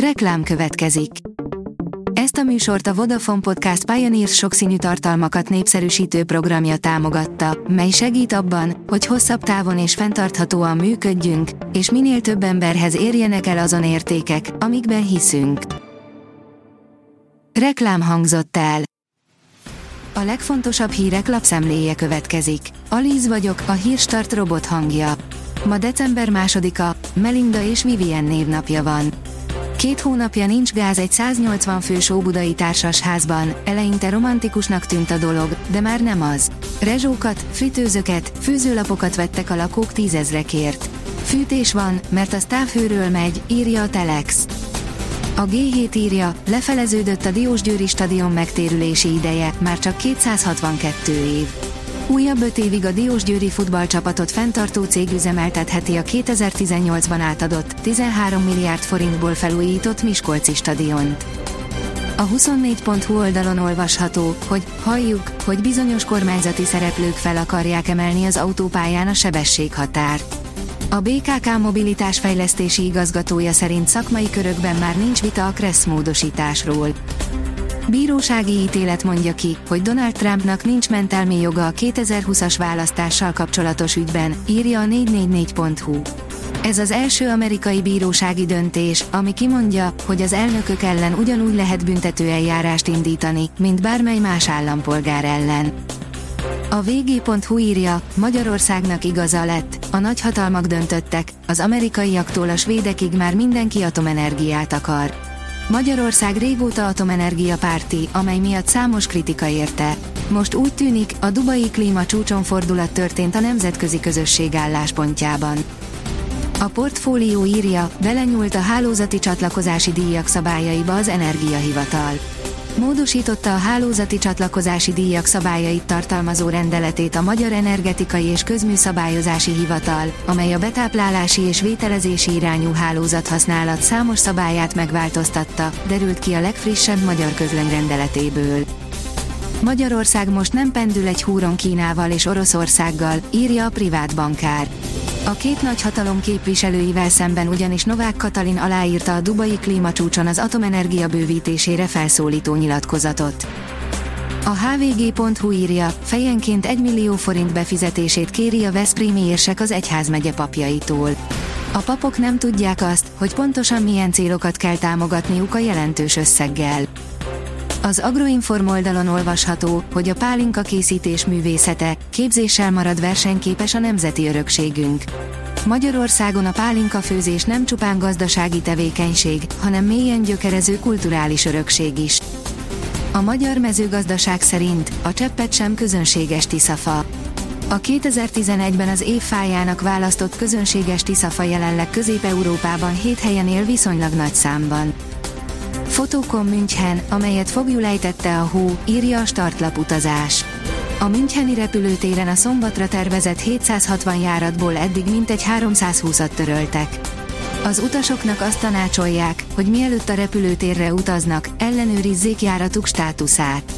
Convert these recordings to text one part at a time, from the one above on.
Reklám következik. Ezt a műsort a Vodafone Podcast Pioneers sokszínű tartalmakat népszerűsítő programja támogatta, mely segít abban, hogy hosszabb távon és fenntarthatóan működjünk, és minél több emberhez érjenek el azon értékek, amikben hiszünk. Reklám hangzott el. A legfontosabb hírek lapszemléje következik. Alíz vagyok, a hírstart robot hangja. Ma december másodika, Melinda és Vivien névnapja van. Két hónapja nincs gáz egy 180 fős óbudai társasházban, eleinte romantikusnak tűnt a dolog, de már nem az. Rezsókat, fritőzöket, fűzőlapokat vettek a lakók tízezrekért. Fűtés van, mert a távhőről megy, írja a Telex. A G7 írja, lefeleződött a Diósgyőri stadion megtérülési ideje, már csak 262 év. Újabb 5 évig a Diósgyőri futballcsapatot fenntartó cég üzemeltetheti a 2018-ban átadott, 13 milliárd forintból felújított Miskolci stadiont. A 24.hu oldalon olvasható, hogy halljuk, hogy bizonyos kormányzati szereplők fel akarják emelni az autópályán a sebességhatárt. A BKK mobilitásfejlesztési igazgatója szerint szakmai körökben már nincs vita a Kressz módosításról. Bírósági ítélet mondja ki, hogy Donald Trumpnak nincs mentelmi joga a 2020-as választással kapcsolatos ügyben, írja a 444.hu. Ez az első amerikai bírósági döntés, ami kimondja, hogy az elnökök ellen ugyanúgy lehet büntető eljárást indítani, mint bármely más állampolgár ellen. A vg.hu írja, Magyarországnak igaza lett, a nagyhatalmak döntöttek, az amerikaiaktól a svédekig már mindenki atomenergiát akar. Magyarország régóta atomenergia párti, amely miatt számos kritika érte. Most úgy tűnik, a dubai klíma csúcson fordulat történt a nemzetközi közösség álláspontjában. A portfólió írja, belenyúlt a hálózati csatlakozási díjak szabályaiba az Energiahivatal. Módosította a hálózati csatlakozási díjak szabályait tartalmazó rendeletét a Magyar Energetikai és Közműszabályozási Hivatal, amely a betáplálási és vételezési irányú hálózathasználat számos szabályát megváltoztatta, derült ki a legfrissebb magyar közlönyrendeletéből. Magyarország most nem pendül egy húron Kínával és Oroszországgal, írja a privát bankár. A két nagy hatalom képviselőivel szemben ugyanis Novák Katalin aláírta a Dubai klímacsúcson az atomenergia bővítésére felszólító nyilatkozatot. A hvg.hu írja, fejenként 1 millió forint befizetését kéri a Veszprémi érsek az egyházmegye papjaitól. A papok nem tudják azt, hogy pontosan milyen célokat kell támogatniuk a jelentős összeggel. Az Agroinform oldalon olvasható, hogy a pálinka készítés művészete, képzéssel marad versenyképes a nemzeti örökségünk. Magyarországon a pálinka főzés nem csupán gazdasági tevékenység, hanem mélyen gyökerező kulturális örökség is. A magyar mezőgazdaság szerint a cseppet sem közönséges tiszafa. A 2011-ben az év fájának választott közönséges tiszafa jelenleg Közép-Európában 7 helyen él viszonylag nagy számban. Fotokon München, amelyet fogjulejtette a hó, írja a startlap utazás. A Müncheni repülőtéren a szombatra tervezett 760 járatból eddig mintegy 320-at töröltek. Az utasoknak azt tanácsolják, hogy mielőtt a repülőtérre utaznak, ellenőrizzék járatuk státuszát.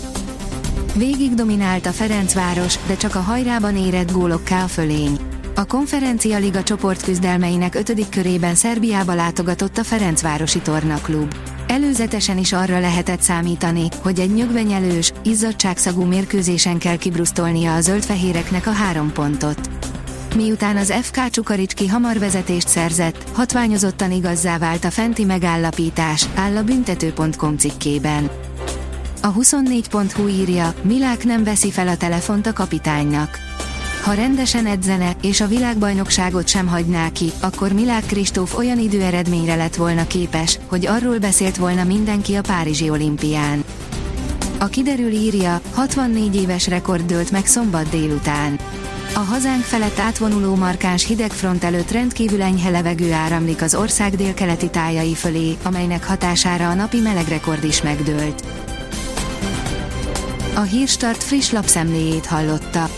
Végig dominált a Ferencváros, de csak a hajrában érett gólokká a fölény. A konferencia liga csoportküzdelmeinek ötödik körében Szerbiába látogatott a Ferencvárosi Tornaklub. Előzetesen is arra lehetett számítani, hogy egy nyögvenyelős, izzadságszagú mérkőzésen kell kibrusztolnia a zöldfehéreknek a három pontot. Miután az FK Csukaricski hamar vezetést szerzett, hatványozottan igazzá vált a fenti megállapítás, áll a büntető.com cikkében. A 24.hu írja, Milák nem veszi fel a telefont a kapitánynak. Ha rendesen edzene, és a világbajnokságot sem hagyná ki, akkor Milák Kristóf olyan időeredményre lett volna képes, hogy arról beszélt volna mindenki a Párizsi olimpián. A kiderül írja, 64 éves rekord dőlt meg szombat délután. A hazánk felett átvonuló markáns hidegfront előtt rendkívül enyhe levegő áramlik az ország délkeleti tájai fölé, amelynek hatására a napi melegrekord is megdőlt. A Hírstart friss lapszemléjét hallotta.